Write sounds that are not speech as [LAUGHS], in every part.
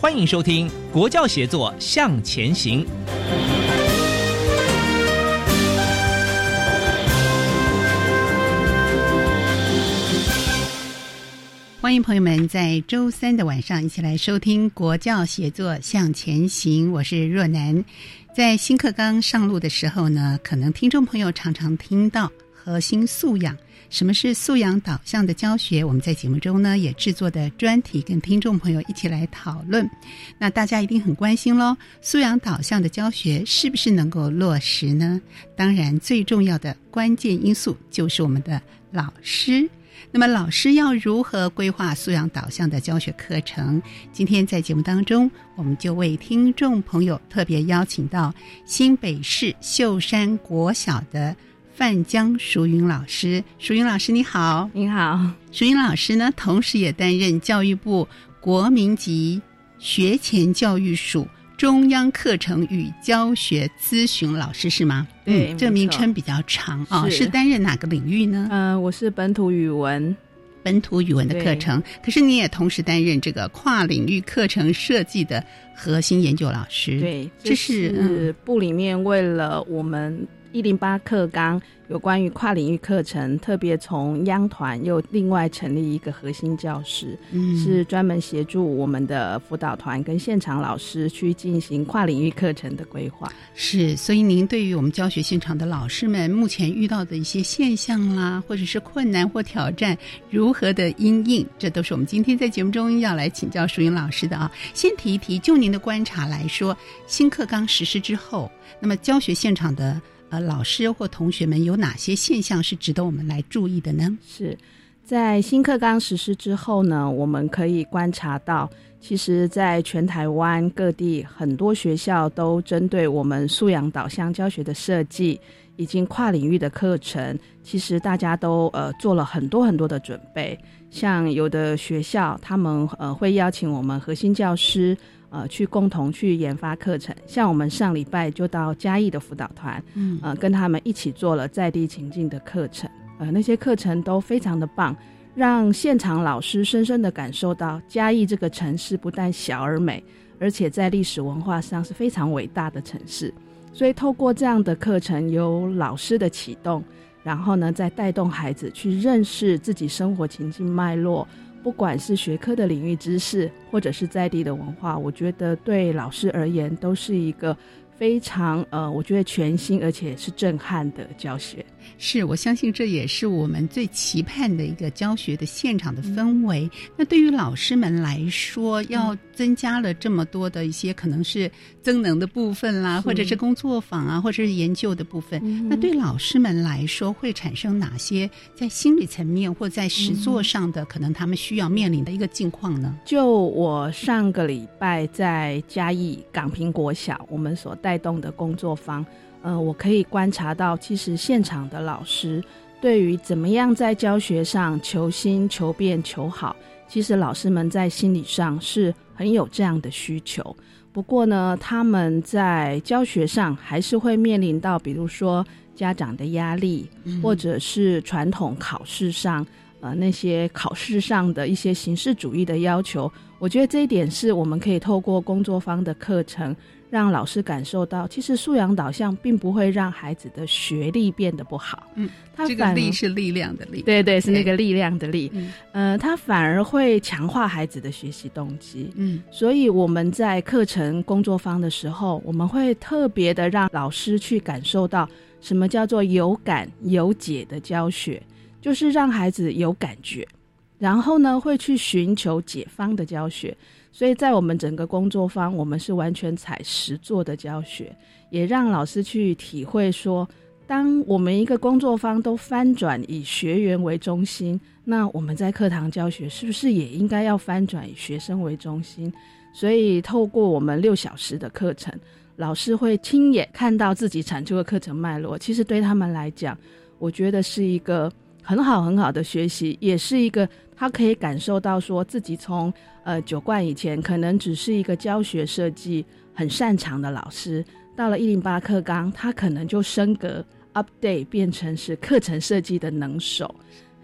欢迎收听《国教协作向前行》。欢迎朋友们在周三的晚上一起来收听《国教协作向前行》，我是若楠。在新课纲上路的时候呢，可能听众朋友常常听到核心素养。什么是素养导向的教学？我们在节目中呢也制作的专题，跟听众朋友一起来讨论。那大家一定很关心喽，素养导向的教学是不是能够落实呢？当然，最重要的关键因素就是我们的老师。那么，老师要如何规划素养导向的教学课程？今天在节目当中，我们就为听众朋友特别邀请到新北市秀山国小的范江淑云老师。淑云老师，你好！你好，淑云老师呢，同时也担任教育部国民级学前教育署中央课程与教学咨询老师，是吗？对，这名称比较长啊，是担任哪个领域呢？嗯，我是本土语文，本土语文的课程。可是你也同时担任这个跨领域课程设计的核心研究老师。对，这是部里面为了我们一零八课纲。有关于跨领域课程，特别从央团又另外成立一个核心教室，嗯，是专门协助我们的辅导团跟现场老师去进行跨领域课程的规划。是，所以您对于我们教学现场的老师们目前遇到的一些现象啦，或者是困难或挑战，如何的应应，这都是我们今天在节目中要来请教淑英老师的啊。先提一提，就您的观察来说，新课纲实施之后，那么教学现场的。呃，老师或同学们有哪些现象是值得我们来注意的呢？是在新课纲实施之后呢，我们可以观察到，其实在全台湾各地很多学校都针对我们素养导向教学的设计，以及跨领域的课程，其实大家都呃做了很多很多的准备。像有的学校，他们呃会邀请我们核心教师。呃，去共同去研发课程，像我们上礼拜就到嘉义的辅导团，嗯，呃，跟他们一起做了在地情境的课程，呃，那些课程都非常的棒，让现场老师深深的感受到嘉义这个城市不但小而美，而且在历史文化上是非常伟大的城市。所以透过这样的课程，由老师的启动，然后呢，再带动孩子去认识自己生活情境脉络。不管是学科的领域知识，或者是在地的文化，我觉得对老师而言都是一个非常呃，我觉得全新而且是震撼的教学。是我相信这也是我们最期盼的一个教学的现场的氛围。那对于老师们来说，要增加了这么多的一些可能是增能的部分啦，或者是工作坊啊，或者是研究的部分。那对老师们来说，会产生哪些在心理层面或在实作上的可能他们需要面临的一个境况呢？就我上个礼拜在嘉义港平国小，我们所带动的工作坊。呃，我可以观察到，其实现场的老师对于怎么样在教学上求新、求变、求好，其实老师们在心理上是很有这样的需求。不过呢，他们在教学上还是会面临到，比如说家长的压力，或者是传统考试上，呃，那些考试上的一些形式主义的要求。我觉得这一点是我们可以透过工作方的课程。让老师感受到，其实素养导向并不会让孩子的学历变得不好。嗯，他这个力是力量的力，对对，是那个力量的力。嗯，呃，他反而会强化孩子的学习动机。嗯，所以我们在课程工作坊的时候，我们会特别的让老师去感受到什么叫做有感有解的教学，就是让孩子有感觉，然后呢会去寻求解方的教学。所以在我们整个工作坊，我们是完全采实做的教学，也让老师去体会说，当我们一个工作坊都翻转以学员为中心，那我们在课堂教学是不是也应该要翻转以学生为中心？所以透过我们六小时的课程，老师会亲眼看到自己产出的课程脉络。其实对他们来讲，我觉得是一个很好很好的学习，也是一个。他可以感受到，说自己从呃九冠以前可能只是一个教学设计很擅长的老师，到了一零八课纲，他可能就升格 update 变成是课程设计的能手。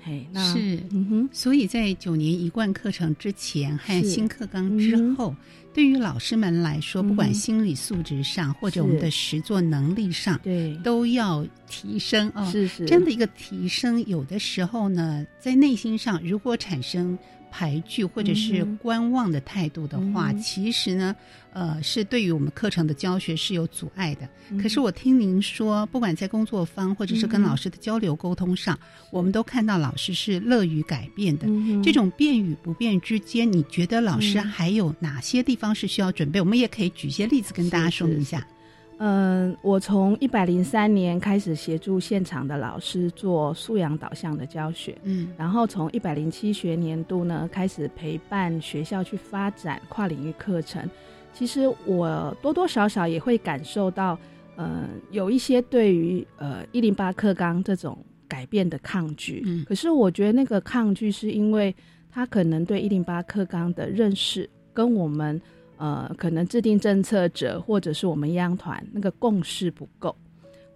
嘿，那是，嗯哼，所以在九年一贯课程之前和新课纲之后。对于老师们来说，不管心理素质上或者我们的实作能力上，对，都要提升啊。是是，这样的一个提升，有的时候呢，在内心上如果产生。排拒或者是观望的态度的话，其实呢，呃，是对于我们课程的教学是有阻碍的。可是我听您说，不管在工作方或者是跟老师的交流沟通上，我们都看到老师是乐于改变的。这种变与不变之间，你觉得老师还有哪些地方是需要准备？我们也可以举些例子跟大家说明一下。嗯，我从一百零三年开始协助现场的老师做素养导向的教学，嗯，然后从一百零七学年度呢开始陪伴学校去发展跨领域课程。其实我多多少少也会感受到，嗯，有一些对于呃一零八课纲这种改变的抗拒。嗯，可是我觉得那个抗拒是因为他可能对一零八课纲的认识跟我们。呃，可能制定政策者或者是我们央团那个共识不够，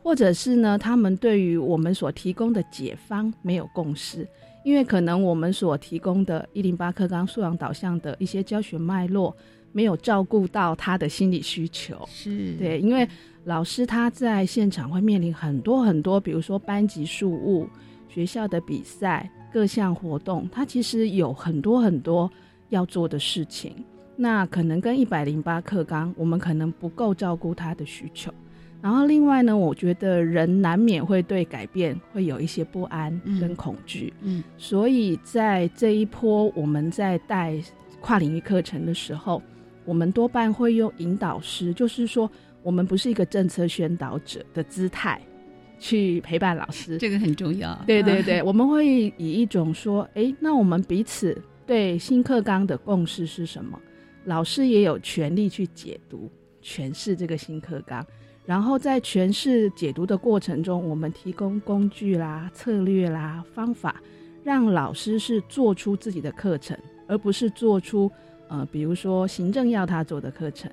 或者是呢，他们对于我们所提供的解方没有共识，因为可能我们所提供的一零八课纲素养导向的一些教学脉络没有照顾到他的心理需求。是对，因为老师他在现场会面临很多很多，比如说班级事务、学校的比赛、各项活动，他其实有很多很多要做的事情。那可能跟一百零八克纲，我们可能不够照顾他的需求。然后另外呢，我觉得人难免会对改变会有一些不安跟恐惧。嗯，所以在这一波我们在带跨领域课程的时候，我们多半会用引导师，就是说我们不是一个政策宣导者的姿态去陪伴老师。这个很重要。对对 [LAUGHS] 对，我们会以一种说，哎，那我们彼此对新课纲的共识是什么？老师也有权利去解读、诠释这个新课纲，然后在诠释、解读的过程中，我们提供工具啦、策略啦、方法，让老师是做出自己的课程，而不是做出呃，比如说行政要他做的课程，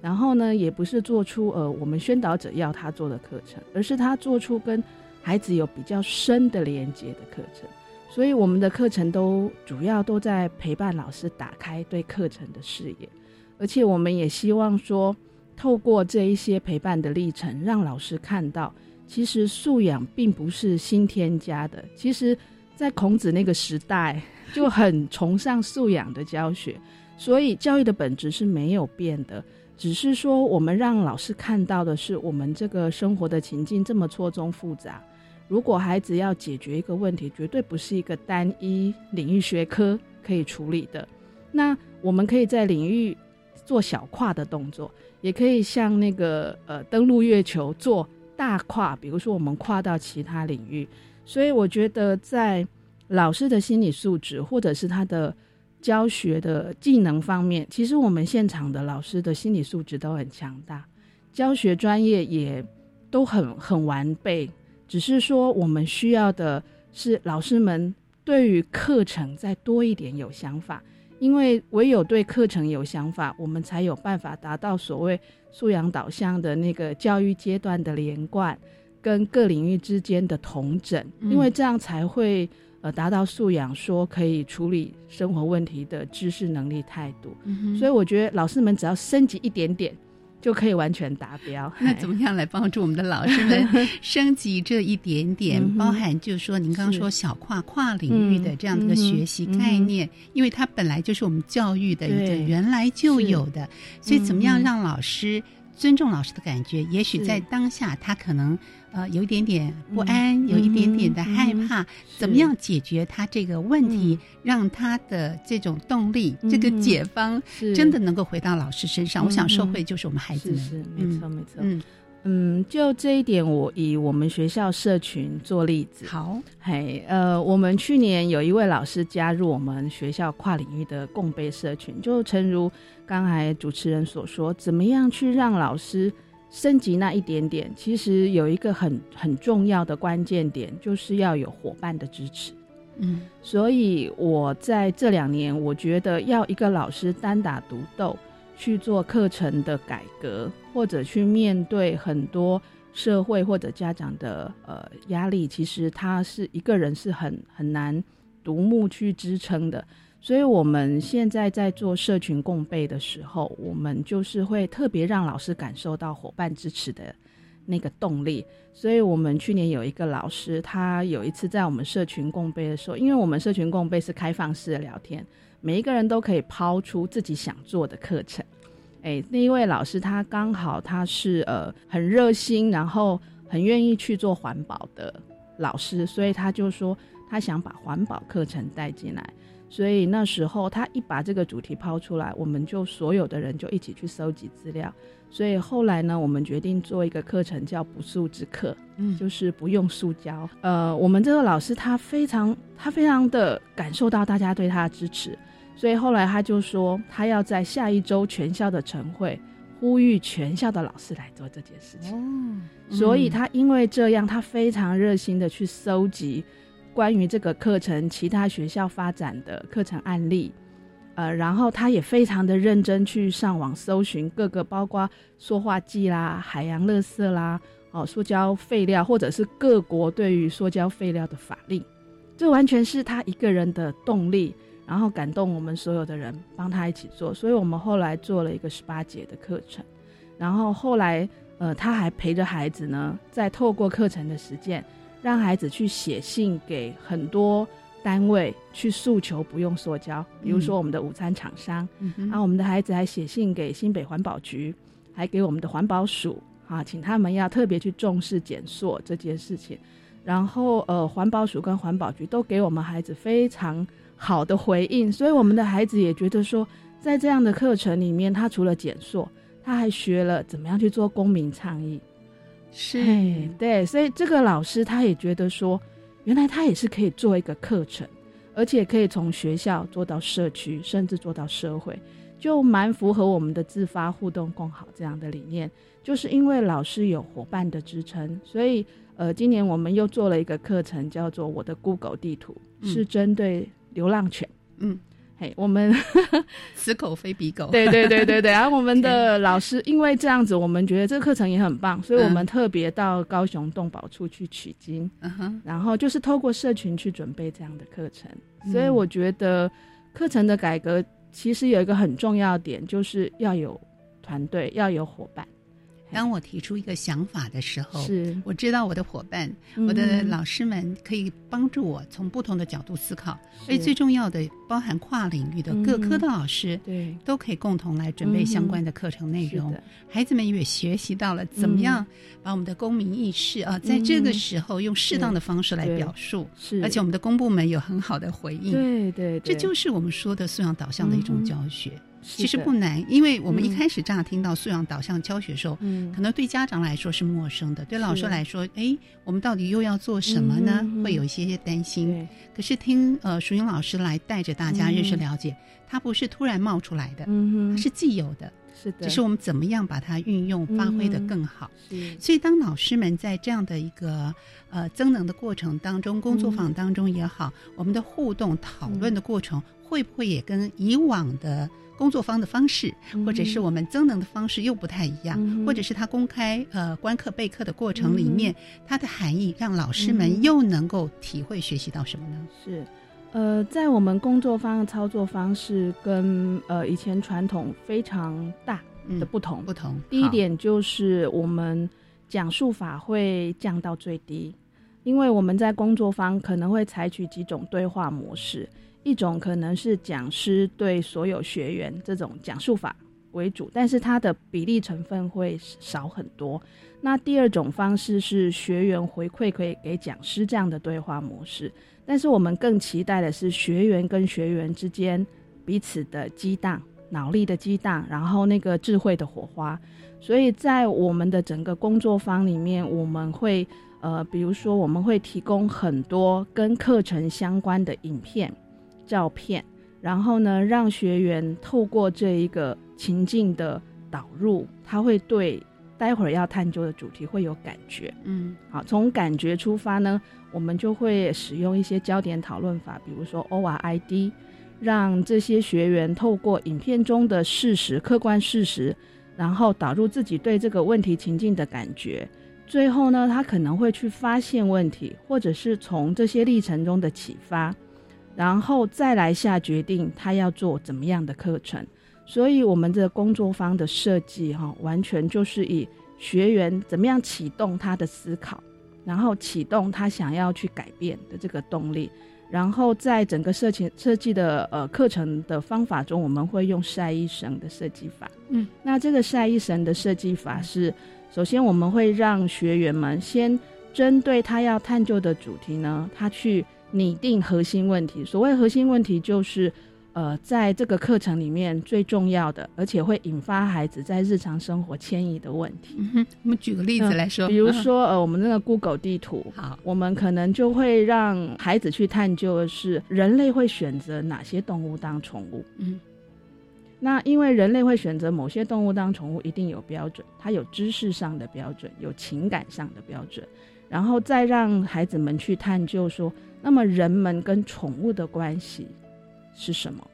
然后呢，也不是做出呃我们宣导者要他做的课程，而是他做出跟孩子有比较深的连接的课程。所以我们的课程都主要都在陪伴老师打开对课程的视野，而且我们也希望说，透过这一些陪伴的历程，让老师看到，其实素养并不是新添加的。其实，在孔子那个时代就很崇尚素养的教学，所以教育的本质是没有变的，只是说我们让老师看到的是，我们这个生活的情境这么错综复杂。如果孩子要解决一个问题，绝对不是一个单一领域学科可以处理的。那我们可以在领域做小跨的动作，也可以像那个呃登陆月球做大跨，比如说我们跨到其他领域。所以我觉得在老师的心理素质或者是他的教学的技能方面，其实我们现场的老师的心理素质都很强大，教学专业也都很很完备。只是说，我们需要的是老师们对于课程再多一点有想法，因为唯有对课程有想法，我们才有办法达到所谓素养导向的那个教育阶段的连贯，跟各领域之间的同整，因为这样才会呃达到素养，说可以处理生活问题的知识能力态度。嗯所以我觉得老师们只要升级一点点，就可以完全达标。[LAUGHS] 那怎么样来帮助我们的老师们 [LAUGHS] 升级这一点点？包含就是说，您刚刚说小跨跨领域的这样的一个学习概念，因为它本来就是我们教育的一个原来就有的，所以怎么样让老师尊重老师的感觉？也许在当下他可能呃有一点点不安，嗯有一点点的嗯害怕，怎么样解决他这个问题，让他的这种动力、这个嗯解方真的能够回到老师身上？我想社会就是我们孩子们，是是没错没错。嗯，嗯，就这一点，我以我们学校社群做例子。好，嘿，呃，我们去年有一位老师加入我们学校跨领域的共备社群，就诚如刚才主持人所说，怎么样去让老师升级那一点点？其实有一个很很重要的关键点，就是要有伙伴的支持。嗯所以我在这两年，我觉得要一个老师单打独斗去做课程的改革，或者去面对很多社会或者家长的呃压力，其实他是一个人是很很难独木去支撑的。所以我们现在在做社群共备的时候，我们就是会特别让老师感受到伙伴支持的那个动力。所以我们去年有一个老师，他有一次在我们社群共备的时候，因为我们社群共备是开放式的聊天，每一个人都可以抛出自己想做的课程。哎，那一位老师他刚好他是呃很热心，然后很愿意去做环保的老师，所以他就说他想把环保课程带进来。所以那时候他一把这个主题抛出来，我们就所有的人就一起去搜集资料。所以后来呢，我们决定做一个课程叫不速之课，嗯就是不用塑胶。呃，我们这个老师他非常他非常的感受到大家对他的支持，所以后来他就说他要在下一周全校的晨会呼吁全校的老师来做这件事情。哦，所以他因为这样，他非常热心的去搜集关于这个课程其他学校发展的课程案例，呃，然后他也非常的认真去上网搜寻各个包括塑化剂啦、海洋垃圾啦、哦塑胶废料，或者是各国对于塑胶废料的法令，这完全是他一个人的动力。然后感动我们所有的人，帮他一起做，所以我们后来做了一个十八节的课程，然后后来呃，他还陪着孩子呢，再透过课程的实践，让孩子去写信给很多单位去诉求不用塑胶，比如说我们的午餐厂商，然后我们的孩子还写信给新北环保局，还给我们的环保署啊，请他们要特别去重视减塑这件事情。然后呃，环保署跟环保局都给我们孩子非常好的回应，所以我们的孩子也觉得说，在这样的课程里面，他除了减塑，他还学了怎么样去做公民倡议。是对，所以这个老师他也觉得说，原来他也是可以做一个课程，而且可以从学校做到社区，甚至做到社会，就蛮符合我们的自发互动共好这样的理念。就是因为老师有伙伴的支撑，所以呃，今年我们又做了一个课程，叫做《我的 Google 地图》，嗯是针对流浪犬。嗯，嘿，我们 [LAUGHS] 此狗非彼狗，对对对对对，然后我们的 [LAUGHS] 老师因为这样子，我们觉得这个课程也很棒，所以我们嗯特别到高雄动保处去取经，嗯哼，然后就是透过社群去准备这样的课程。嗯。所以我觉得课程的改革其实有一个很重要的点，就是要有团队，要有伙伴。当我提出一个想法的时候，是。我知道我的伙伴、我的老师们可以帮助我从不同的角度思考，而且最重要的，包含跨领域的各科的老师，对，都可以共同来准备相关的课程内容。孩子们也学习到了怎么样把我们的公民意识啊，在这个时候用适当的方式来表述，是，而且我们的公部门有很好的回应。对对，这就是我们说的素养导向的一种教学。其实不难，因为我们一开始乍听到素养导向教学的时候，嗯。可能对家长来说是陌生的，对老师来说，哎，我们到底又要做什么呢？嗯会有一些些担心。对。可是听呃淑英老师来带着大家嗯认识了解，它不是突然冒出来的，嗯，它是既有的，是的，只是我们怎么样把它运用发挥的更好。是，所以当老师们在这样的一个呃增能的过程当中，工作坊当中也好，我们的互动讨论的过程，会不会也跟以往的？工作方的方式，或者是我们增能的方式又不太一样，或者是他公开呃观课备课的过程里面，它的含义让老师们又能够体会学习到什么呢？是，呃，在我们工作方的操作方式跟呃以前传统非常大的不同。不同。第一点就是我们讲述法会降到最低，因为我们在工作方可能会采取几种对话模式。一种可能是讲师对所有学员这种讲述法为主，但是它的比例成分会少很多。那第二种方式是学员回馈可以给讲师这样的对话模式，但是我们更期待的是学员跟学员之间彼此的激荡、脑力的激荡，然后那个智慧的火花。所以在我们的整个工作坊里面，我们会呃，比如说我们会提供很多跟课程相关的影片。照片，然后呢，让学员透过这一个情境的导入，他会对待会儿要探究的主题会有感觉。嗯，好，从感觉出发呢，我们就会使用一些焦点讨论法，比如说 O R I D，让这些学员透过影片中的事实、客观事实，然后导入自己对这个问题情境的感觉。最后呢，他可能会去发现问题，或者是从这些历程中的启发。然后再来下决定，他要做怎么样的课程。所以，我们的工作坊的设计，哈，完全就是以学员怎么样启动他的思考，然后启动他想要去改变的这个动力。然后，在整个设计设计的呃课程的方法中，我们会用晒衣绳的设计法。嗯，那这个晒衣绳的设计法是，首先我们会让学员们先针对他要探究的主题呢，他去。拟定核心问题。所谓核心问题，就是，呃，在这个课程里面最重要的，而且会引发孩子在日常生活迁移的问题。嗯，我们举个例子来说，比如说，呃，我们那个 Google 地图，好，我们可能就会让孩子去探究的是，人类会选择哪些动物当宠物。嗯，那因为人类会选择某些动物当宠物，一定有标准，它有知识上的标准，有情感上的标准，然后再让孩子们去探究说。那么人们跟宠物的关系是什么？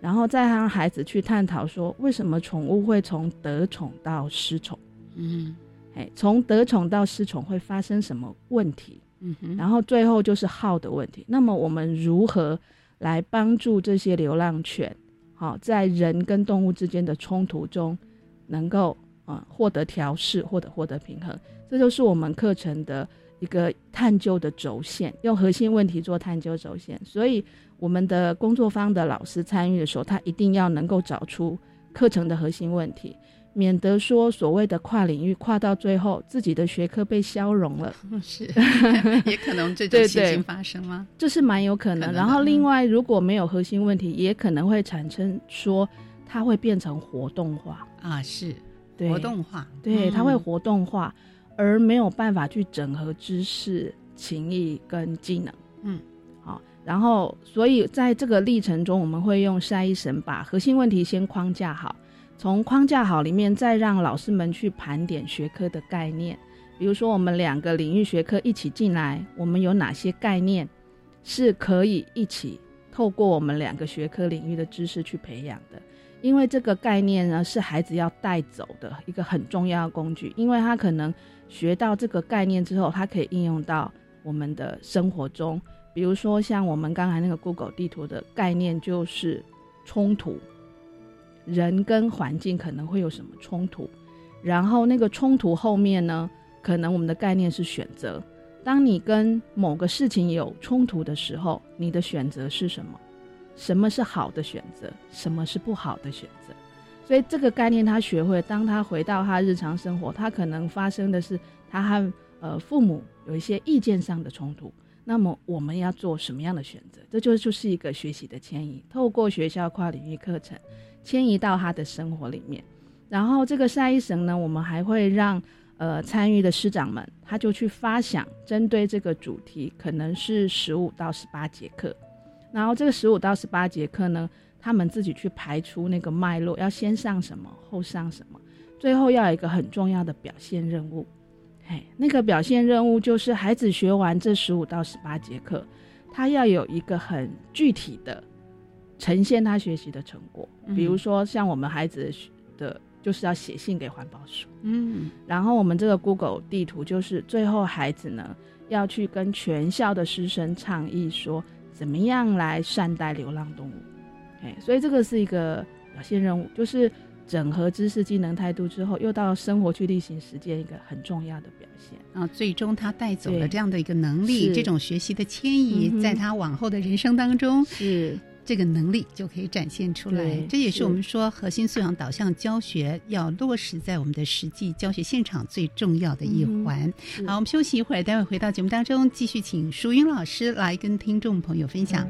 然后再让孩子去探讨说，为什么宠物会从得宠到失宠？嗯，哎，从得宠到失宠会发生什么问题？嗯哼，然后最后就是耗的问题。那么我们如何来帮助这些流浪犬，好在人跟动物之间的冲突中，能够啊获得调试或者获得平衡？这就是我们课程的。一个探究的轴线，用核心问题做探究轴线，所以我们的工作方的老师参与的时候，他一定要能够找出课程的核心问题，免得说所谓的跨领域跨到最后，自己的学科被消融了。[LAUGHS] 是，[LAUGHS] 也可能这种情形发生吗？这是蛮有可能。然后另外，如果没有核心问题，也可能会产生说它会变成活动化。啊，是。活动化，对，它会活动化。而没有办法去整合知识、情谊跟技能，嗯，好，然后所以在这个历程中，我们会用筛神把核心问题先框架好，从框架好里面再让老师们去盘点学科的概念，比如说我们两个领域学科一起进来，我们有哪些概念是可以一起透过我们两个学科领域的知识去培养的。因为这个概念呢，是孩子要带走的一个很重要的工具，因为他可能学到这个概念之后，它可以应用到我们的生活中。比如说，像我们刚才那个 Google 地图的概念，就是冲突，人跟环境可能会有什么冲突，然后那个冲突后面呢，可能我们的概念是选择。当你跟某个事情有冲突的时候，你的选择是什么？什么是好的选择，什么是不好的选择？所以这个概念他学会，当他回到他日常生活，他可能发生的是他和呃父母有一些意见上的冲突。那么我们要做什么样的选择？这就就是一个学习的迁移，透过学校跨领域课程迁移到他的生活里面。然后这个下一层呢，我们还会让呃参与的师长们，他就去发想针对这个主题，可能是十五到十八节课。然后这个十五到十八节课呢，他们自己去排出那个脉络，要先上什么，后上什么，最后要有一个很重要的表现任务。嘿，那个表现任务就是孩子学完这十五到十八节课，他要有一个很具体的呈现他学习的成果。比如说，像我们孩子的，就是要写信给环保署。嗯，然后我们这个 Google 地图就是最后孩子呢要去跟全校的师生倡议说，怎么样来善待流浪动物。哎，所以这个是一个表现任务，就是整合知识、技能、态度之后，又到生活去例行实践一个很重要的表现。啊，最终他带走了这样的一个能力，这种学习的迁移，嗯在他往后的人生当中，是这个能力就可以展现出来。这也是是我们说核心素养导向教学要落实在我们的实际教学现场最重要的一环。是好，我们休息一会儿，待会儿回到节目当中，继续请淑英老师来跟听众朋友分享。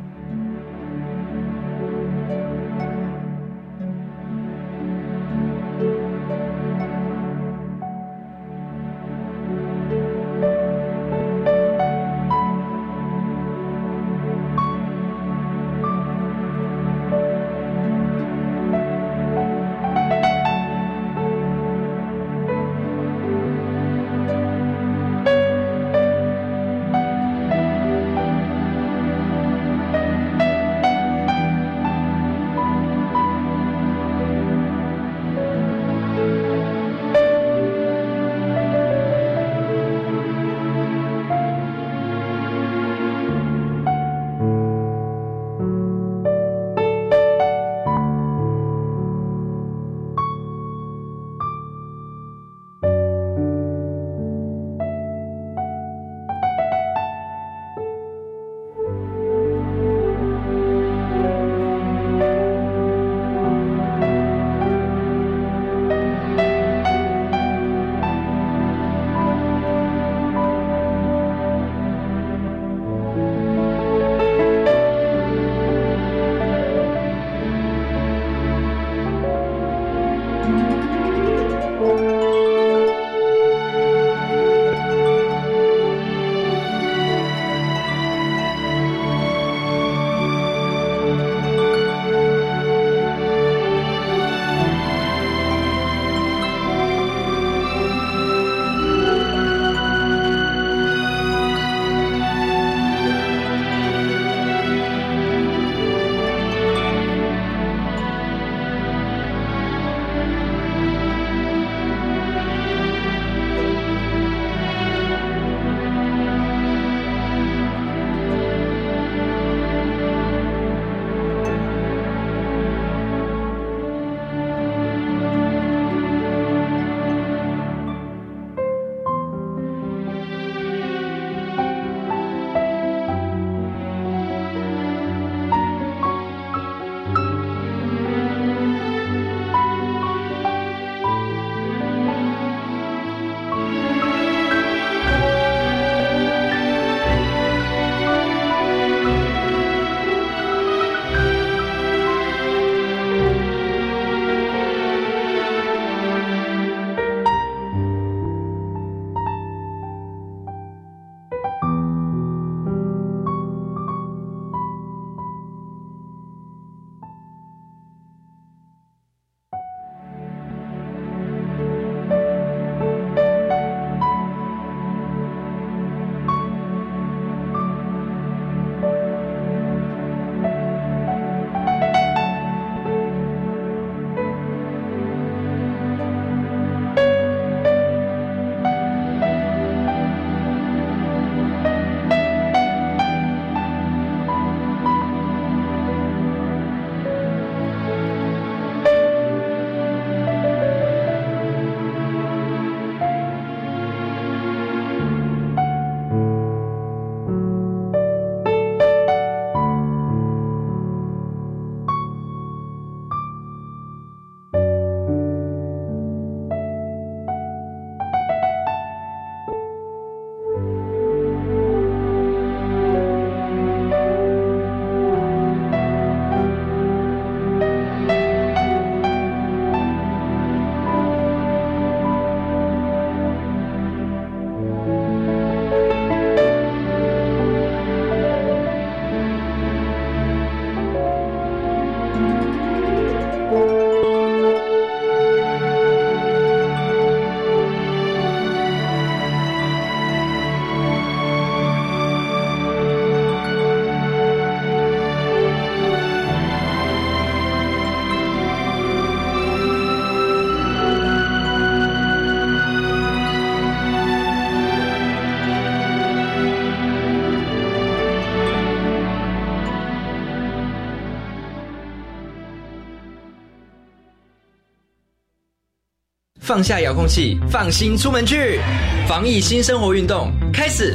放下遥控器，放心出门去。防疫新生活运动开始，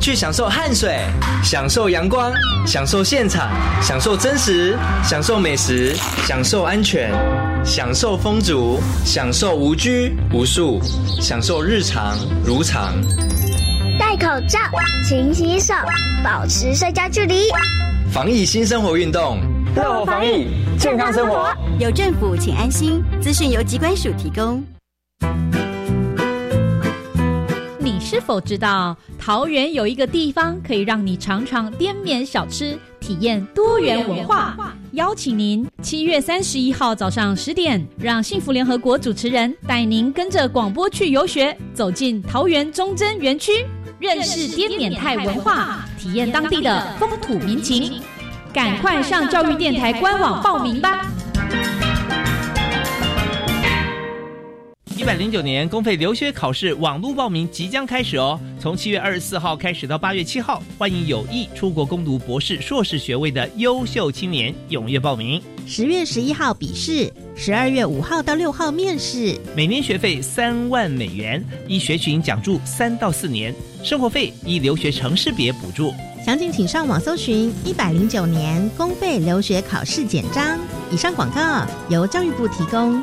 去享受汗水，享受阳光，享受现场，享受真实，享受美食，享受安全，享受风足，享受无拘无束，享受日常如常。戴口罩，勤洗手，保持社交距离。防疫新生活运动，乐活防疫，健康生活。有政府，请安心。资讯由机关署提供。是否知道桃园有一个地方可以让你尝尝滇缅小吃，体验多元文化？邀请您七月三十一号早上十点，让幸福联合国主持人带您跟着广播去游学，走进桃园忠贞园区，认识滇缅泰文化，体验当地的风土民情。赶快上教育电台官网报名吧！一百零九年公费留学考试网络报名即将开始哦，从七月二十四号开始到八月七号，欢迎有意出国攻读博士、硕士学位的优秀青年踊跃报名。十月十一号笔试，十二月五号到六号面试，每年学费三万美元，一学群奖助三到四年，生活费依留学城市别补助。详情请上网搜寻一百零九年公费留学考试简章。以上广告由教育部提供。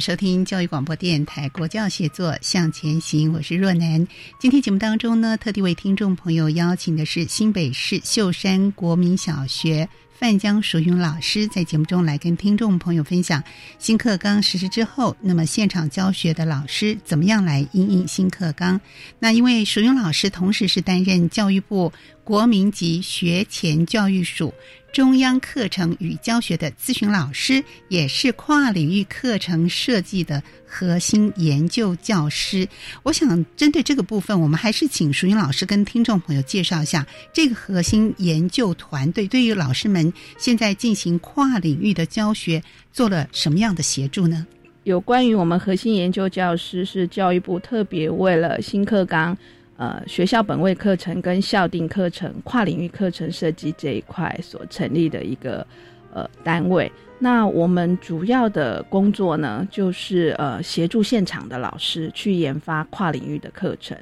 收听教育广播电台国教协作向前行，我是若楠。今天节目当中呢，特地为听众朋友邀请的是新北市秀山国民小学范江淑云老师，在节目中来跟听众朋友分享新课纲实施之后，那么现场教学的老师怎么样来应应新课纲？那因为淑云老师同时是担任教育部国民级学前教育署。中央课程与教学的咨询老师，也是跨领域课程设计的核心研究教师。我想针对这个部分，我们还是请淑云老师跟听众朋友介绍一下这个核心研究团队对于老师们现在进行跨领域的教学做了什么样的协助呢？有关于我们核心研究教师，是教育部特别为了新课纲。呃，学校本位课程跟校定课程、跨领域课程设计这一块所成立的一个呃单位。那我们主要的工作呢，就是呃协助现场的老师去研发跨领域的课程。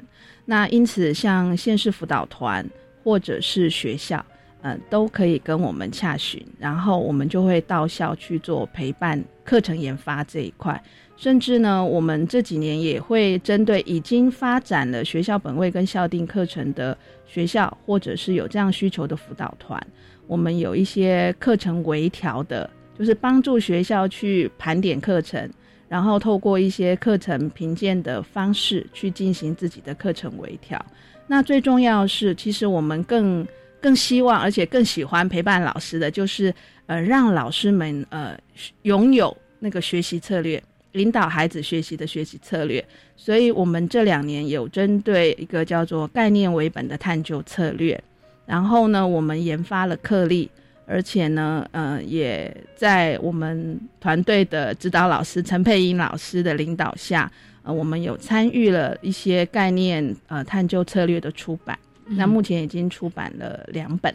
那因此，像县市辅导团或者是学校，呃，都可以跟我们洽询，然后我们就会到校去做陪伴课程研发这一块。甚至呢，我们这几年也会针对已经发展了学校本位跟校定课程的学校，或者是有这样需求的辅导团，我们有一些课程微调的，就是帮助学校去盘点课程，然后透过一些课程评鉴的方式去进行自己的课程微调。那最重要是，其实我们更更希望，而且更喜欢陪伴老师的，就是呃，让老师们呃拥有那个学习策略。引导孩子学习的学习策略，所以我们这两年有针对一个叫做概念为本的探究策略，然后呢，我们研发了课例，而且呢，呃，也在我们团队的指导老师陈佩英老师的领导下，呃，我们有参与了一些概念呃探究策略的出版。那目前已经出版了两本。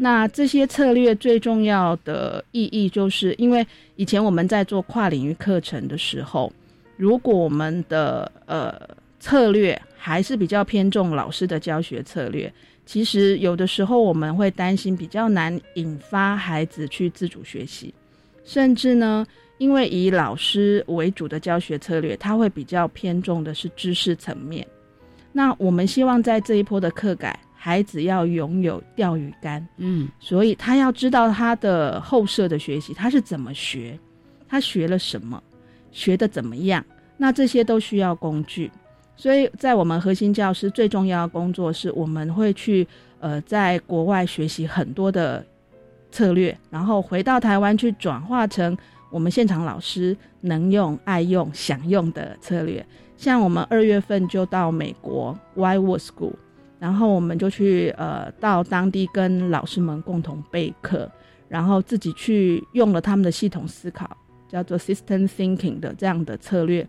那这些策略最重要的意义，就是因为以前我们在做跨领域课程的时候，如果我们的呃策略还是比较偏重老师的教学策略，其实有的时候我们会担心比较难引发孩子去自主学习，甚至呢，因为以老师为主的教学策略，它会比较偏重的是知识层面。那我们希望在这一波的课改，孩子要拥有钓鱼竿，嗯，所以他要知道他的后设的学习他是怎么学，他学了什么，学的怎么样，那这些都需要工具。所以在我们核心教师最重要的工作是，我们会去呃在国外学习很多的策略，然后回到台湾去转化成我们现场老师能用、爱用、想用的策略。像我们二月份就到美国 Whitewood School，然后我们就去呃到当地跟老师们共同备课，然后自己去用了他们的系统思考，叫做 System Thinking 的这样的策略，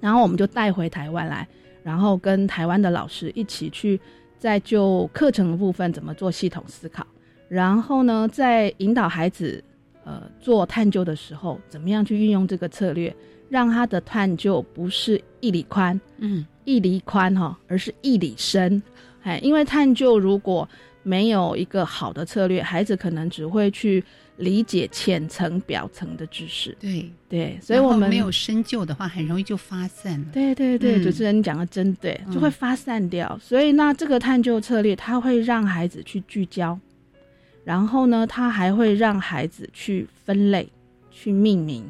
然后我们就带回台湾来，然后跟台湾的老师一起去在就课程的部分怎么做系统思考，然后呢，在引导孩子呃做探究的时候，怎么样去运用这个策略。让他的探究不是一里宽，嗯，一里宽哈，而是一里深，哎，因为探究如果没有一个好的策略，孩子可能只会去理解浅层、表层的知识。对对，所以我们没有深究的话，很容易就发散了。对对对，主持人你讲的真对，就会发散掉。所以那这个探究策略，它会让孩子去聚焦，然后呢，它还会让孩子去分类、去命名。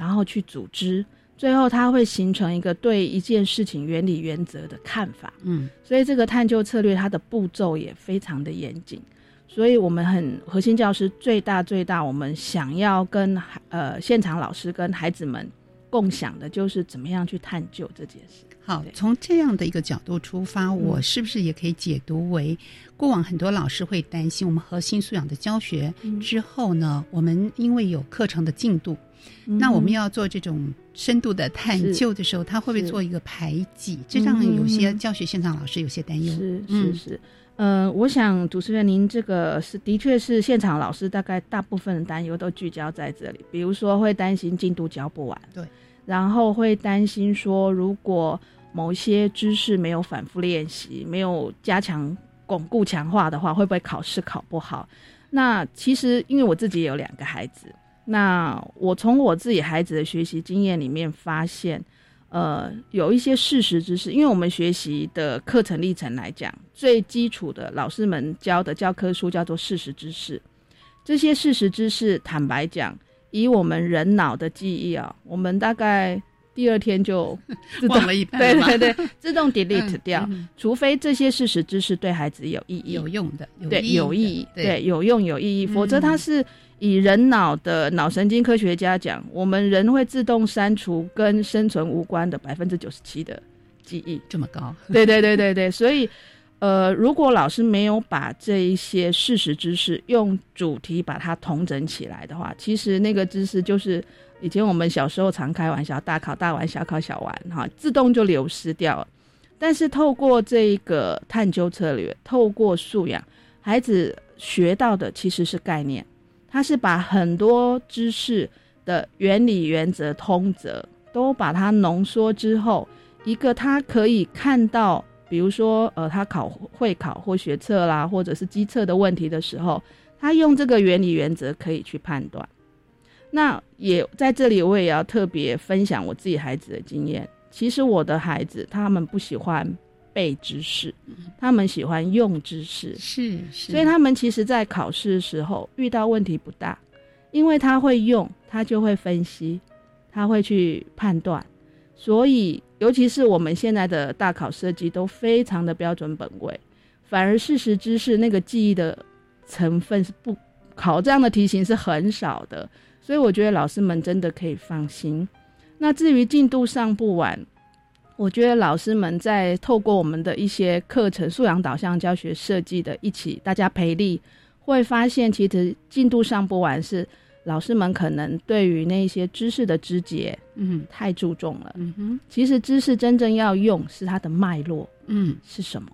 然后去组织，最后它会形成一个对一件事情原理原则的看法。嗯，所以这个探究策略它的步骤也非常的严谨。所以我们很核心教师最大最大，我们想要跟呃现场老师跟孩子们共享的就是怎么样去探究这件事。好，从这样的一个角度出发，我是不是也可以解读为，过往很多老师会担心，我们核心素养的教学之后呢，我们因为有课程的进度。那我们要做这种深度的探究的时候，他会不会做一个排挤？这让有些教学现场老师有些担忧。是是是，呃，我想主持人您这个是的确是现场老师大概大部分的担忧都聚焦在这里，比如说会担心进度教不完，对，然后会担心说如果某些知识没有反复练习，没有加强巩固强化的话，会不会考试考不好？那其实因为我自己也有两个孩子。那我从我自己孩子的学习经验里面发现，呃，有一些事实知识，因为我们学习的课程历程来讲，最基础的老师们教的教科书叫做事实知识。这些事实知识，坦白讲，以我们人脑的记忆啊，我们大概第二天就忘了一半，对对对，自动 delete 掉。除非这些事实知识对孩子有意义、有用的，对有意义，对有用有意义，否则它是。以人脑的脑神经科学家讲，我们人会自动删除跟生存无关的百分之九十七的记忆，这么高？对对对对对，所以，呃，如果老师没有把这一些事实知识用主题把它统整起来的话，其实那个知识就是以前我们小时候常开玩笑，大考大玩，小考小玩，哈，自动就流失掉了。但是透过这一个探究策略，透过素养，孩子学到的其实是概念。他是把很多知识的原理、原则、通则都把它浓缩之后，一个他可以看到，比如说，呃，他考会考或学测啦，或者是机测的问题的时候，他用这个原理、原则可以去判断。那也在这里，我也要特别分享我自己孩子的经验。其实我的孩子他们不喜欢。背知识，他们喜欢用知识，是是，所以他们其实，在考试的时候遇到问题不大，因为他会用，他就会分析，他会去判断，所以尤其是我们现在的大考设计都非常的标准本位，反而事实知识那个记忆的成分是不考这样的题型是很少的，所以我觉得老师们真的可以放心。那至于进度上不完。我觉得老师们在透过我们的一些课程素养导向教学设计的一起，大家培力，会发现其实进度上不完是老师们可能对于那些知识的肢解，嗯，太注重了。嗯哼，其实知识真正要用是它的脉络，嗯，是什么？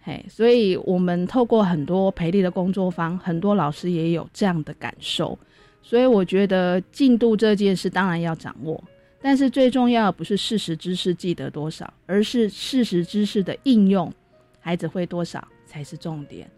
嘿，所以我们透过很多培力的工作坊，很多老师也有这样的感受。所以我觉得进度这件事当然要掌握。但是最重要的不是事实知识记得多少，而是事实知识的应用，孩子会多少才是重点。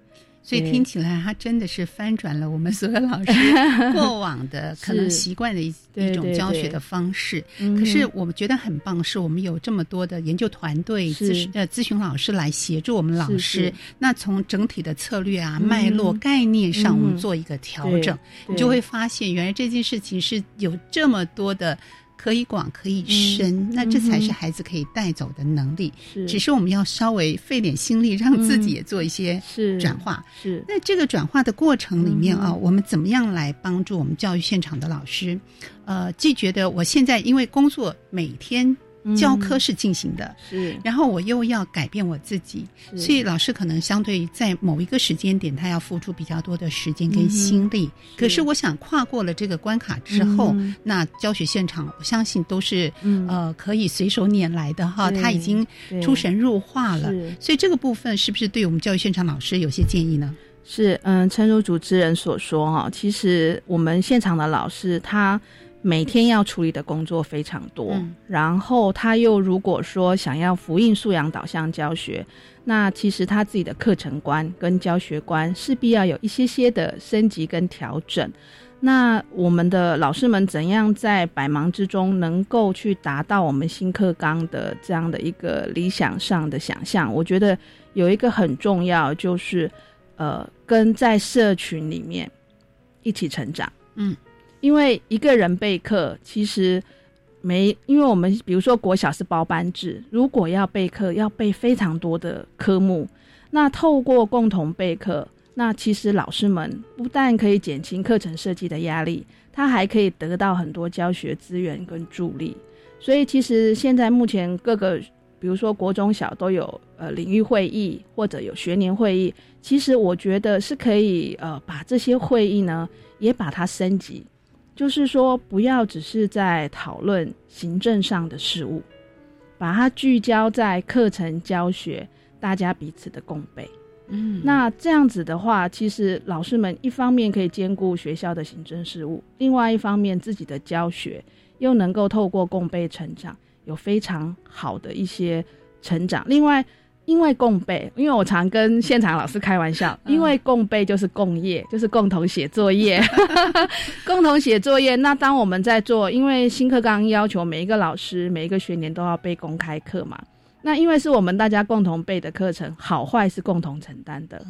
所以听起来，他真的是翻转了我们所有老师 [LAUGHS] 过往的可能习惯的一一种教学的方式。可是我们觉得很棒，是我们有这么多的研究团队、咨呃咨询老师来协助我们老师。那从整体的策略啊、脉络、概念上，我们做一个调整，你就会发现，原来这件事情是有这么多的。可以广可以深，那这才是孩子可以带走的能力。是，只是我们要稍微费点心力，让自己也做一些转化。是，那这个转化的过程里面啊，我们怎么样来帮助我们教育现场的老师？呃，既觉得我现在因为工作每天。教科是进行的，是，然后我又要改变我自己，所以老师可能相对在某一个时间点，他要付出比较多的时间跟心力。可是我想跨过了这个关卡之后，那教学现场，我相信都是呃可以随手拈来的哈，他已经出神入化了。所以这个部分是不是对我们教育现场老师有些建议呢？是，嗯，诚如主持人所说哈，其实我们现场的老师他。每天要处理的工作非常多，然后他又如果说想要福音素养导向教学，那其实他自己的课程观跟教学观势必要有一些些的升级跟调整。那我们的老师们怎样在百忙之中能够去达到我们新课纲的这样的一个理想上的想象？我觉得有一个很重要，就是呃，跟在社群里面一起成长。嗯。因为一个人备课，其实没，因为我们比如说国小是包班制，如果要备课，要备非常多的科目。那透过共同备课，那其实老师们不但可以减轻课程设计的压力，他还可以得到很多教学资源跟助力。所以其实现在目前各个，比如说国中小都有呃领域会议或者有学年会议，其实我觉得是可以呃把这些会议呢也把它升级。就是说，不要只是在讨论行政上的事务，把它聚焦在课程教学，大家彼此的共备。嗯，那这样子的话，其实老师们一方面可以兼顾学校的行政事务，另外一方面自己的教学又能够透过共备成长，有非常好的一些成长。另外。因为共备，因为我常跟现场老师开玩笑，因为共备就是共业，就是共同写作业，[LAUGHS] 共同写作业。那当我们在做，因为新课纲要求每一个老师每一个学年都要备公开课嘛，那因为是我们大家共同备的课程，好坏是共同承担的，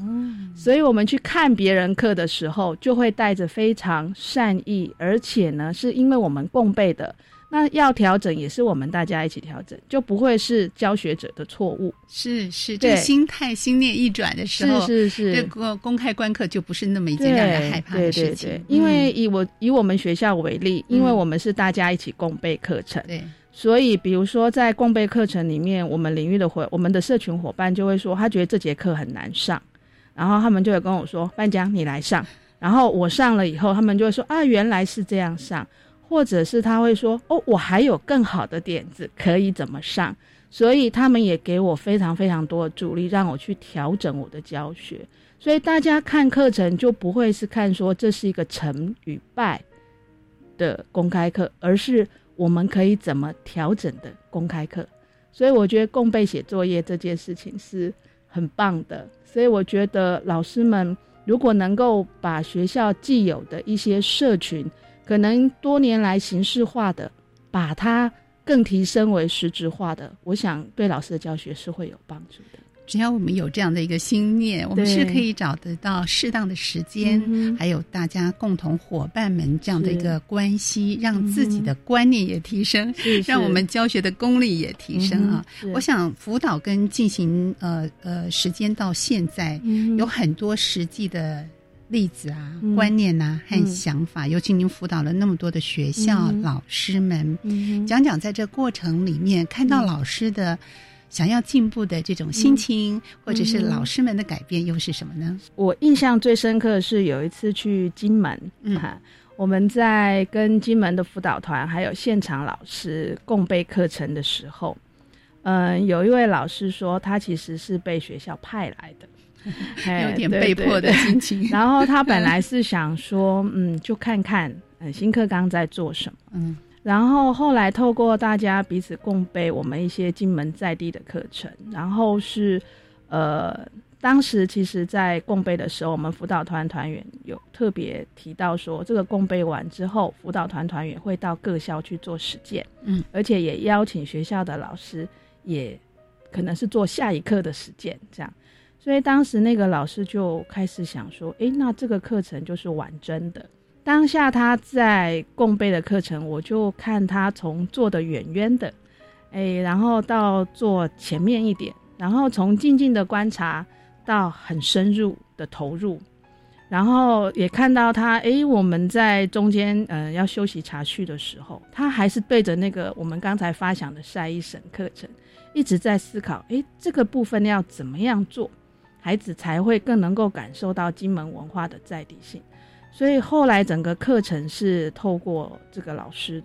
所以我们去看别人课的时候，就会带着非常善意，而且呢，是因为我们共备的。那要调整也是我们大家一起调整，就不会是教学者的错误。是是，这个心态心念一转的时候，是是是，这个公开观课就不是那么一件让人害怕的事情。因为以我以我们学校为例，因为我们是大家一起共备课程，对，所以比如说在共备课程里面，我们领域的伙我们的社群伙伴就会说，他觉得这节课很难上，然后他们就会跟我说：“班长，你来上。”然后我上了以后，他们就会说：“啊，原来是这样上。”或者是他会说：“哦，我还有更好的点子，可以怎么上？”所以他们也给我非常非常多的助力，让我去调整我的教学。所以大家看课程就不会是看说这是一个成与败的公开课，而是我们可以怎么调整的公开课。所以我觉得共备写作业这件事情是很棒的。所以我觉得老师们如果能够把学校既有的一些社群，可能多年来形式化的，把它更提升为实质化的，我想对老师的教学是会有帮助的。只要我们有这样的一个心念，我们是可以找得到适当的时间，还有大家共同伙伴们这样的一个关系，让自己的观念也提升，让我们教学的功力也提升啊！我想辅导跟进行呃呃时间到现在有很多实际的。例子啊，观念呐和想法，尤其您辅导了那么多的学校老师们，讲讲在这过程里面看到老师的想要进步的这种心情，或者是老师们的改变又是什么呢？我印象最深刻的是有一次去金门，哈，我们在跟金门的辅导团还有现场老师共备课程的时候，嗯，有一位老师说他其实是被学校派来的。[LAUGHS] 有点被迫的心情。[LAUGHS] 然后他本来是想说，嗯，就看看，嗯，新课纲在做什么。嗯。然后后来透过大家彼此共备我们一些金门在地的课程，然后是，呃，当时其实，在共备的时候，我们辅导团团员有特别提到说，这个共备完之后，辅导团团员会到各校去做实践。嗯。而且也邀请学校的老师，也可能是做下一课的实践，这样。所以当时那个老师就开始想说：“诶，那这个课程就是玩真的，当下他在共备的课程，我就看他从坐的远远的，哎，然后到坐前面一点，然后从静静的观察到很深入的投入，然后也看到他，哎，我们在中间呃要休息茶叙的时候，他还是对着那个我们刚才发想的晒一省课程，一直在思考，哎，这个部分要怎么样做，孩子才会更能够感受到金门文化的在地性。所以后来整个课程是透过这个老师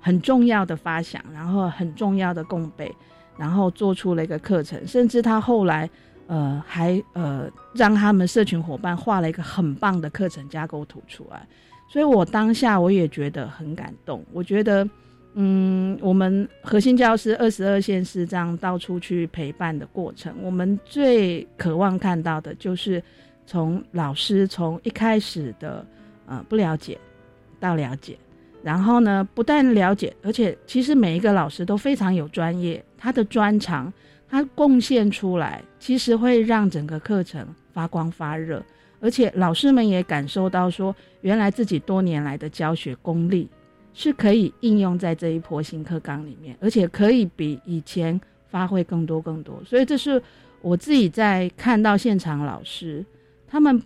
很重要的发想，然后很重要的共备，然后做出了一个课程，甚至他后来呃还呃让他们社群伙伴画了一个很棒的课程架构图出来。所以我当下我也觉得很感动。我觉得嗯，我们核心教师二十二线是这样到处去陪伴的过程，我们最渴望看到的就是。从老师从一开始的呃不了解到了解，然后呢不但了解，而且其实每一个老师都非常有专业，他的专长他贡献出来，其实会让整个课程发光发热，而且老师们也感受到说，原来自己多年来的教学功力是可以应用在这一波新课纲里面，而且可以比以前发挥更多更多，所以这是我自己在看到现场老师。他们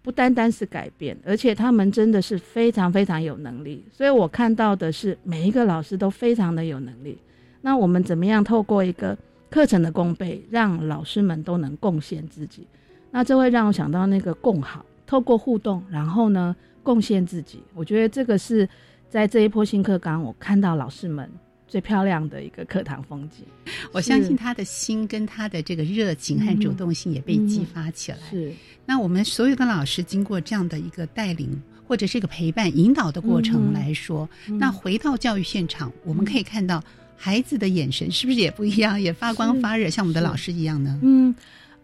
不单单是改变，而且他们真的是非常非常有能力。所以我看到的是每一个老师都非常的有能力。那我们怎么样透过一个课程的共备，让老师们都能贡献自己？那这会让我想到那个共好，透过互动，然后呢贡献自己。我觉得这个是在这一波新课纲，我看到老师们。最漂亮的一个课堂风景，我相信他的心跟他的这个热情和主动性也被激发起来。是，那我们所有的老师经过这样的一个带领或者是一个陪伴引导的过程来说，那回到教育现场，我们可以看到孩子的眼神是不是也不一样，也发光发热，像我们的老师一样呢？嗯。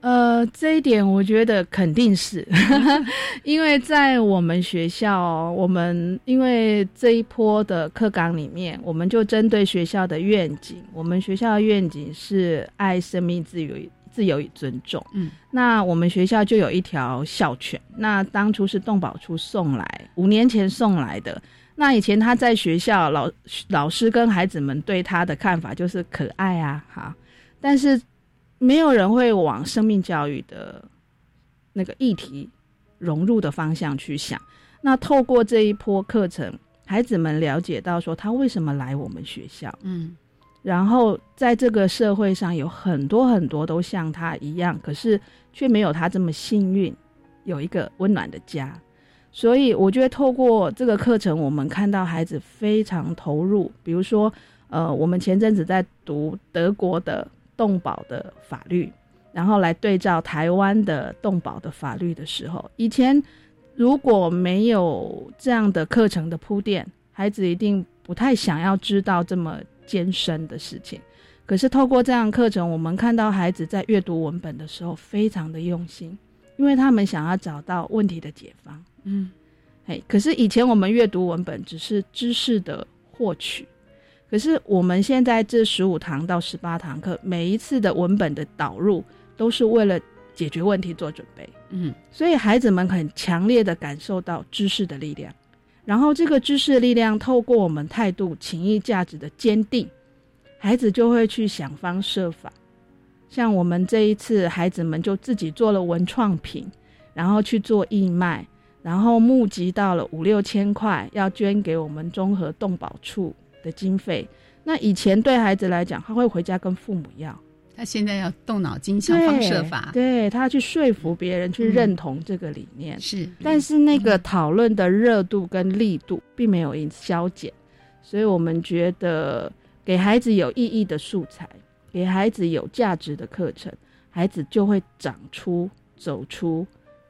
呃，这一点我觉得肯定是，[LAUGHS] 因为在我们学校，我们因为这一波的课纲里面，我们就针对学校的愿景，我们学校的愿景是爱生命、自由、自由与尊重。嗯，那我们学校就有一条校犬，那当初是动保处送来，五年前送来的。那以前他在学校，老老师跟孩子们对他的看法就是可爱啊，哈，但是。没有人会往生命教育的那个议题融入的方向去想。那透过这一波课程，孩子们了解到说他为什么来我们学校，嗯，然后在这个社会上有很多很多都像他一样，可是却没有他这么幸运，有一个温暖的家。所以我觉得透过这个课程，我们看到孩子非常投入。比如说，呃，我们前阵子在读德国的。动保的法律，然后来对照台湾的动保的法律的时候，以前如果没有这样的课程的铺垫，孩子一定不太想要知道这么艰深的事情。可是透过这样课程，我们看到孩子在阅读文本的时候非常的用心，因为他们想要找到问题的解方。嗯，嘿，可是以前我们阅读文本只是知识的获取。可是我们现在这十五堂到十八堂课，每一次的文本的导入都是为了解决问题做准备。嗯，所以孩子们很强烈的感受到知识的力量，然后这个知识的力量透过我们态度、情谊、价值的坚定，孩子就会去想方设法。像我们这一次，孩子们就自己做了文创品，然后去做义卖，然后募集到了五六千块，要捐给我们综合动保处。的经费，那以前对孩子来讲，他会回家跟父母要，他现在要动脑筋想方设法，对他去说服别人去认同这个理念是，但是那个讨论的热度跟力度并没有因消减，所以我们觉得给孩子有意义的素材，给孩子有价值的课程，孩子就会长出走出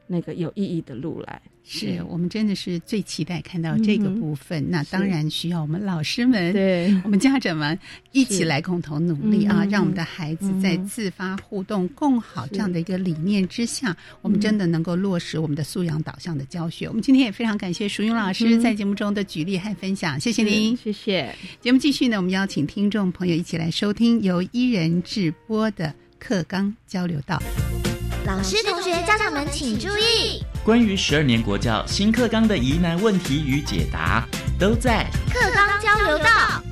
那个有意义的路来。是我们真的是最期待看到这个部分。那当然需要我们老师们、对我们家长们一起来共同努力啊，让我们的孩子在自发互动、共好这样的一个理念之下，我们真的能够落实我们的素养导向的教学。我们今天也非常感谢淑云老师在节目中的举例和分享，谢谢您，谢谢。节目继续呢，我们邀请听众朋友一起来收听由伊人直播的课纲交流道。老师、同学、家长们请注意。关于十二年国教新课纲的疑难问题与解答，都在课纲交流道。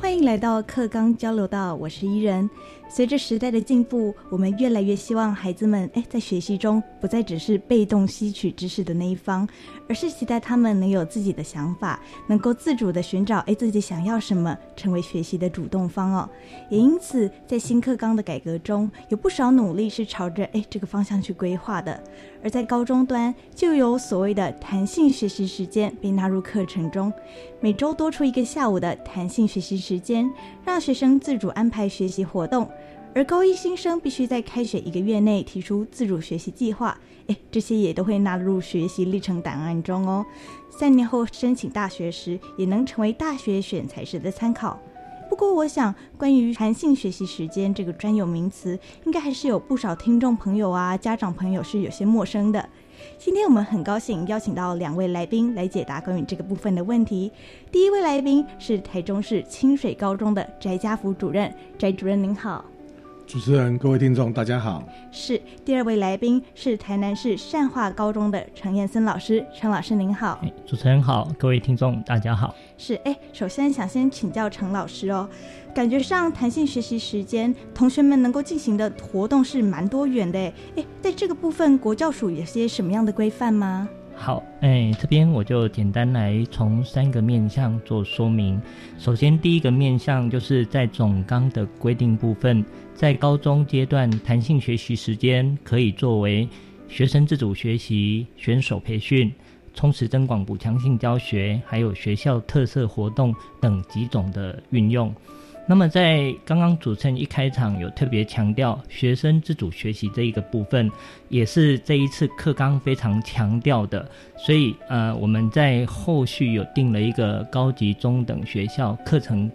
欢迎来到课纲交流道，我是伊人。随着时代的进步，我们越来越希望孩子们，哎，在学习中不再只是被动吸取知识的那一方，而是期待他们能有自己的想法，能够自主的寻找，哎，自己想要什么，成为学习的主动方哦。也因此，在新课纲的改革中，有不少努力是朝着哎这个方向去规划的。而在高中端，就有所谓的弹性学习时间被纳入课程中，每周多出一个下午的弹性学习时间，让学生自主安排学习活动。而高一新生必须在开学一个月内提出自主学习计划，诶，这些也都会纳入学习历程档案中哦。三年后申请大学时，也能成为大学选材时的参考。不过，我想关于弹性学习时间这个专有名词，应该还是有不少听众朋友啊、家长朋友是有些陌生的。今天我们很高兴邀请到两位来宾来解答关于这个部分的问题。第一位来宾是台中市清水高中的翟家福主任，翟主任您好。主持人、各位听众，大家好。是第二位来宾是台南市善化高中的陈彦森老师，陈老师您好。主持人好，各位听众大家好。是哎，首先想先请教陈老师哦，感觉上弹性学习时间，同学们能够进行的活动是蛮多元的哎，哎，在这个部分，国教署有些什么样的规范吗？好，哎，这边我就简单来从三个面向做说明。首先，第一个面向就是在总纲的规定部分，在高中阶段，弹性学习时间可以作为学生自主学习、选手培训、充实增广补强性教学，还有学校特色活动等几种的运用。那么，在刚刚主持人一开场有特别强调学生自主学习这一个部分，也是这一次课纲非常强调的。所以，呃，我们在后续有定了一个高级中等学校课程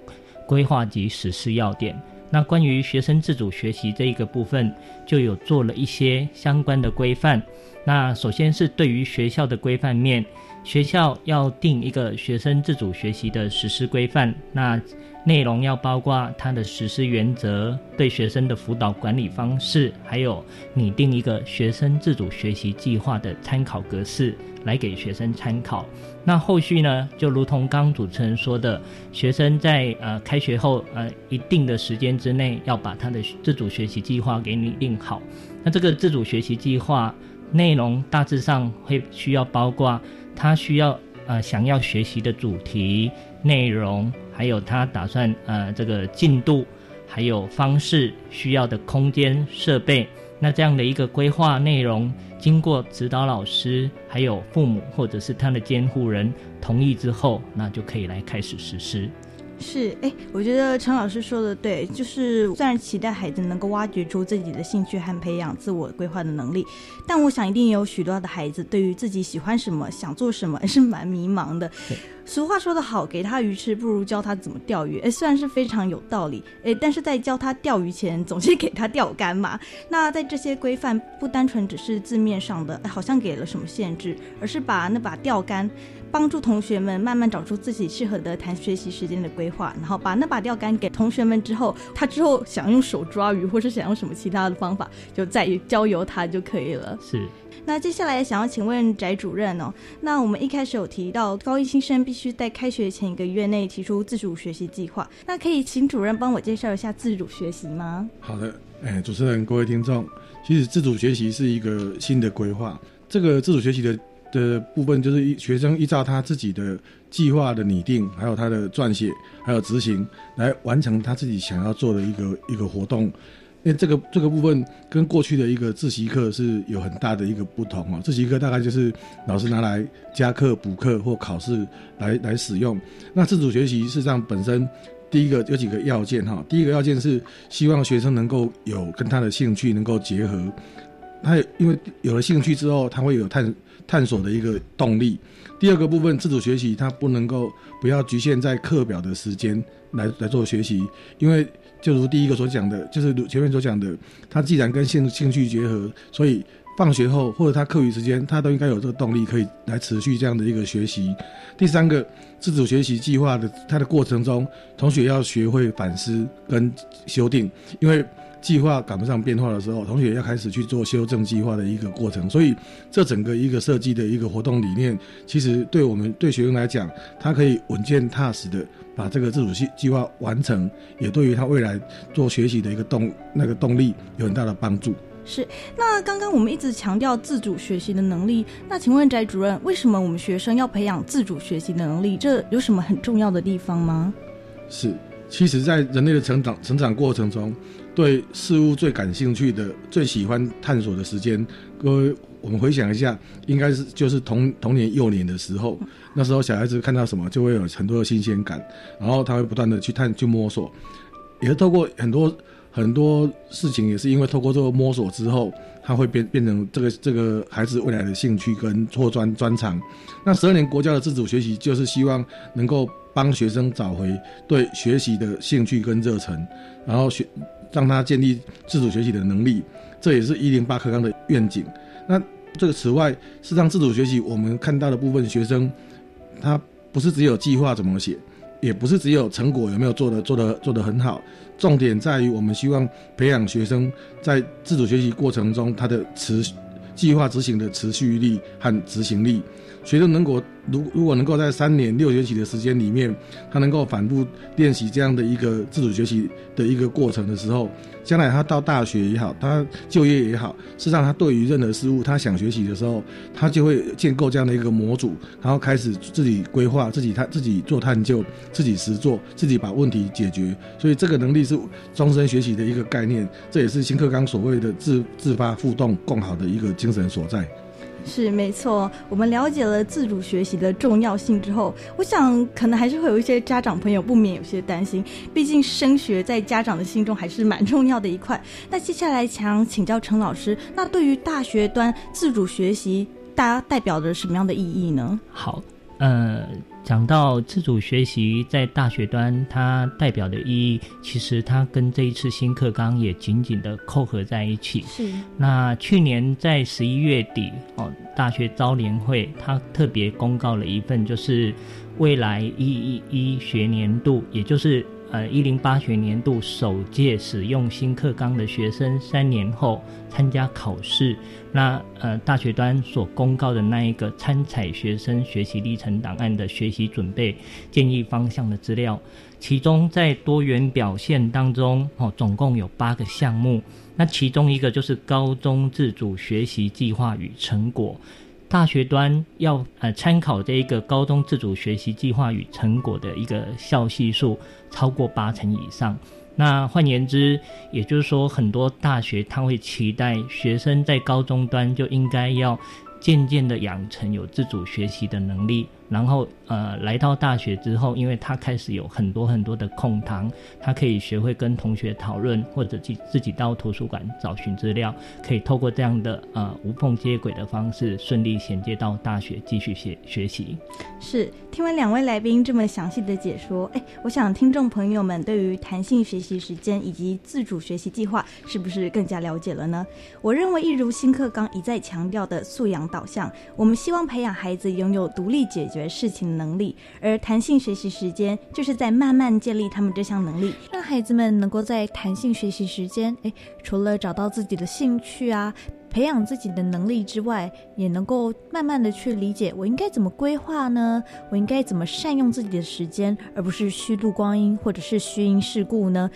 规划及实施要点。那关于学生自主学习这一个部分，就有做了一些相关的规范。那首先是对于学校的规范面，学校要定一个学生自主学习的实施规范。那内容要包括它的实施原则、对学生的辅导管理方式，还有拟定一个学生自主学习计划的参考格式，来给学生参考。那后续呢，就如同刚主持人说的，学生在呃开学后呃一定的时间之内，要把他的自主学习计划给拟定好。那这个自主学习计划内容大致上会需要包括他需要呃想要学习的主题内容。还有他打算呃这个进度，还有方式需要的空间设备，那这样的一个规划内容，经过指导老师还有父母或者是他的监护人同意之后，那就可以来开始实施。是，哎，我觉得陈老师说的对，就是虽然期待孩子能够挖掘出自己的兴趣和培养自我规划的能力，但我想一定有许多的孩子对于自己喜欢什么、想做什么是蛮迷茫的。俗话说得好，给他鱼吃不如教他怎么钓鱼。哎，虽然是非常有道理，哎，但是在教他钓鱼前，总是给他钓竿嘛。那在这些规范不单纯只是字面上的，好像给了什么限制，而是把那把钓竿。帮助同学们慢慢找出自己适合的谈学习时间的规划，然后把那把钓竿给同学们之后，他之后想用手抓鱼，或是想用什么其他的方法，就再交由他就可以了。是。那接下来想要请问翟主任哦，那我们一开始有提到高一新生必须在开学前一个月内提出自主学习计划，那可以请主任帮我介绍一下自主学习吗？好的，哎，主持人、各位听众，其实自主学习是一个新的规划，这个自主学习的。的部分就是一学生依照他自己的计划的拟定，还有他的撰写，还有执行，来完成他自己想要做的一个一个活动。因为这个这个部分跟过去的一个自习课是有很大的一个不同啊。自习课大概就是老师拿来加课、补课或考试来来使用。那自主学习事实上本身第一个有几个要件哈。第一个要件是希望学生能够有跟他的兴趣能够结合。他因为有了兴趣之后，他会有探。探索的一个动力。第二个部分，自主学习，它不能够不要局限在课表的时间来来做学习，因为就如第一个所讲的，就是前面所讲的，他既然跟兴兴趣结合，所以放学后或者他课余时间，他都应该有这个动力可以来持续这样的一个学习。第三个，自主学习计划的它的过程中，同学要学会反思跟修订，因为计划赶不上变化的时候，同学要开始去做修正计划的一个过程。所以，这整个一个设计的一个活动理念，其实对我们对学生来讲，他可以稳健踏实的把这个自主计计划完成，也对于他未来做学习的一个动那个动力有很大的帮助。是，那刚刚我们一直强调自主学习的能力，那请问翟主任，为什么我们学生要培养自主学习的能力？这有什么很重要的地方吗？是，其实，在人类的成长成长过程中，对事物最感兴趣的、最喜欢探索的时间，各位，我们回想一下，应该是就是童童年幼年的时候，那时候小孩子看到什么就会有很多的新鲜感，然后他会不断的去探去摸索，也是透过很多。很多事情也是因为透过这个摸索之后，他会变变成这个这个孩子未来的兴趣跟拓专专长。那十二年国家的自主学习，就是希望能够帮学生找回对学习的兴趣跟热忱，然后学让他建立自主学习的能力。这也是一零八课纲的愿景。那这个此外，是让自主学习我们看到的部分学生，他不是只有计划怎么写。也不是只有成果有没有做的做的做得很好，重点在于我们希望培养学生在自主学习过程中他的持计划执行的持续力和执行力。学生能够如如果能够在三年六学期的时间里面，他能够反复练习这样的一个自主学习的一个过程的时候。将来他到大学也好，他就业也好，事实上他对于任何事物，他想学习的时候，他就会建构这样的一个模组，然后开始自己规划，自己他自己做探究，自己实做，自己把问题解决。所以这个能力是终身学习的一个概念，这也是新课纲所谓的自自发互动共好的一个精神所在。是没错，我们了解了自主学习的重要性之后，我想可能还是会有一些家长朋友不免有些担心，毕竟升学在家长的心中还是蛮重要的一块。那接下来想请教陈老师，那对于大学端自主学习，大家代表着什么样的意义呢？好，呃。讲到自主学习在大学端，它代表的意义，其实它跟这一次新课纲也紧紧的扣合在一起。是。那去年在十一月底，哦，大学招联会它特别公告了一份，就是未来一一一学年度，也就是。呃，一零八学年度首届使用新课纲的学生，三年后参加考试，那呃大学端所公告的那一个参采学生学习历程档案的学习准备建议方向的资料，其中在多元表现当中，哦，总共有八个项目，那其中一个就是高中自主学习计划与成果。大学端要呃参考这一个高中自主学习计划与成果的一个校系数超过八成以上，那换言之，也就是说很多大学他会期待学生在高中端就应该要渐渐的养成有自主学习的能力。然后，呃，来到大学之后，因为他开始有很多很多的空堂，他可以学会跟同学讨论，或者自自己到图书馆找寻资料，可以透过这样的呃无缝接轨的方式，顺利衔接到大学继续学学习。是，听完两位来宾这么详细的解说，哎，我想听众朋友们对于弹性学习时间以及自主学习计划，是不是更加了解了呢？我认为，一如新课纲一再强调的素养导向，我们希望培养孩子拥有独立解决。事情能力，而弹性学习时间就是在慢慢建立他们这项能力，让孩子们能够在弹性学习时间，诶，除了找到自己的兴趣啊。培养自己的能力之外，也能够慢慢的去理解我应该怎么规划呢？我应该怎么善用自己的时间，而不是虚度光阴或者是虚因事故呢？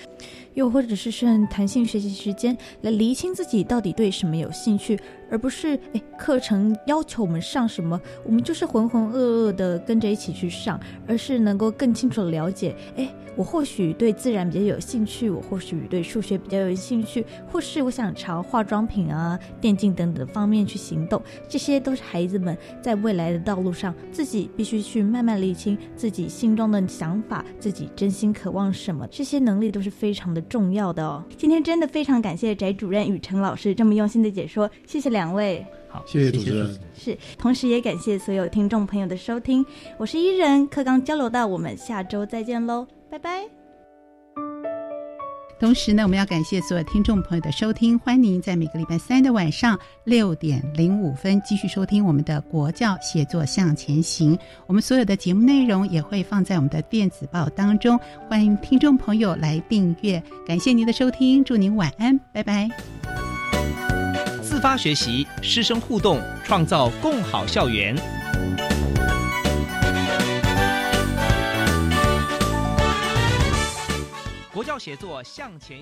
又或者是趁弹性学习时间来厘清自己到底对什么有兴趣，而不是诶课程要求我们上什么，我们就是浑浑噩噩的跟着一起去上，而是能够更清楚的了解，诶。我或许对自然比较有兴趣，我或许对数学比较有兴趣，或是我想朝化妆品啊、电竞等等方面去行动，这些都是孩子们在未来的道路上自己必须去慢慢理清自己心中的想法，自己真心渴望什么，这些能力都是非常的重要的哦。今天真的非常感谢翟主任与陈老师这么用心的解说，谢谢两位。好，谢谢主持人。是，同时也感谢所有听众朋友的收听，我是伊人，课刚交流到，我们下周再见喽。拜拜。同时呢，我们要感谢所有听众朋友的收听，欢迎您在每个礼拜三的晚上六点零五分继续收听我们的国教写作向前行。我们所有的节目内容也会放在我们的电子报当中，欢迎听众朋友来订阅。感谢您的收听，祝您晚安，拜拜。自发学习，师生互动，创造共好校园。国教写作向前。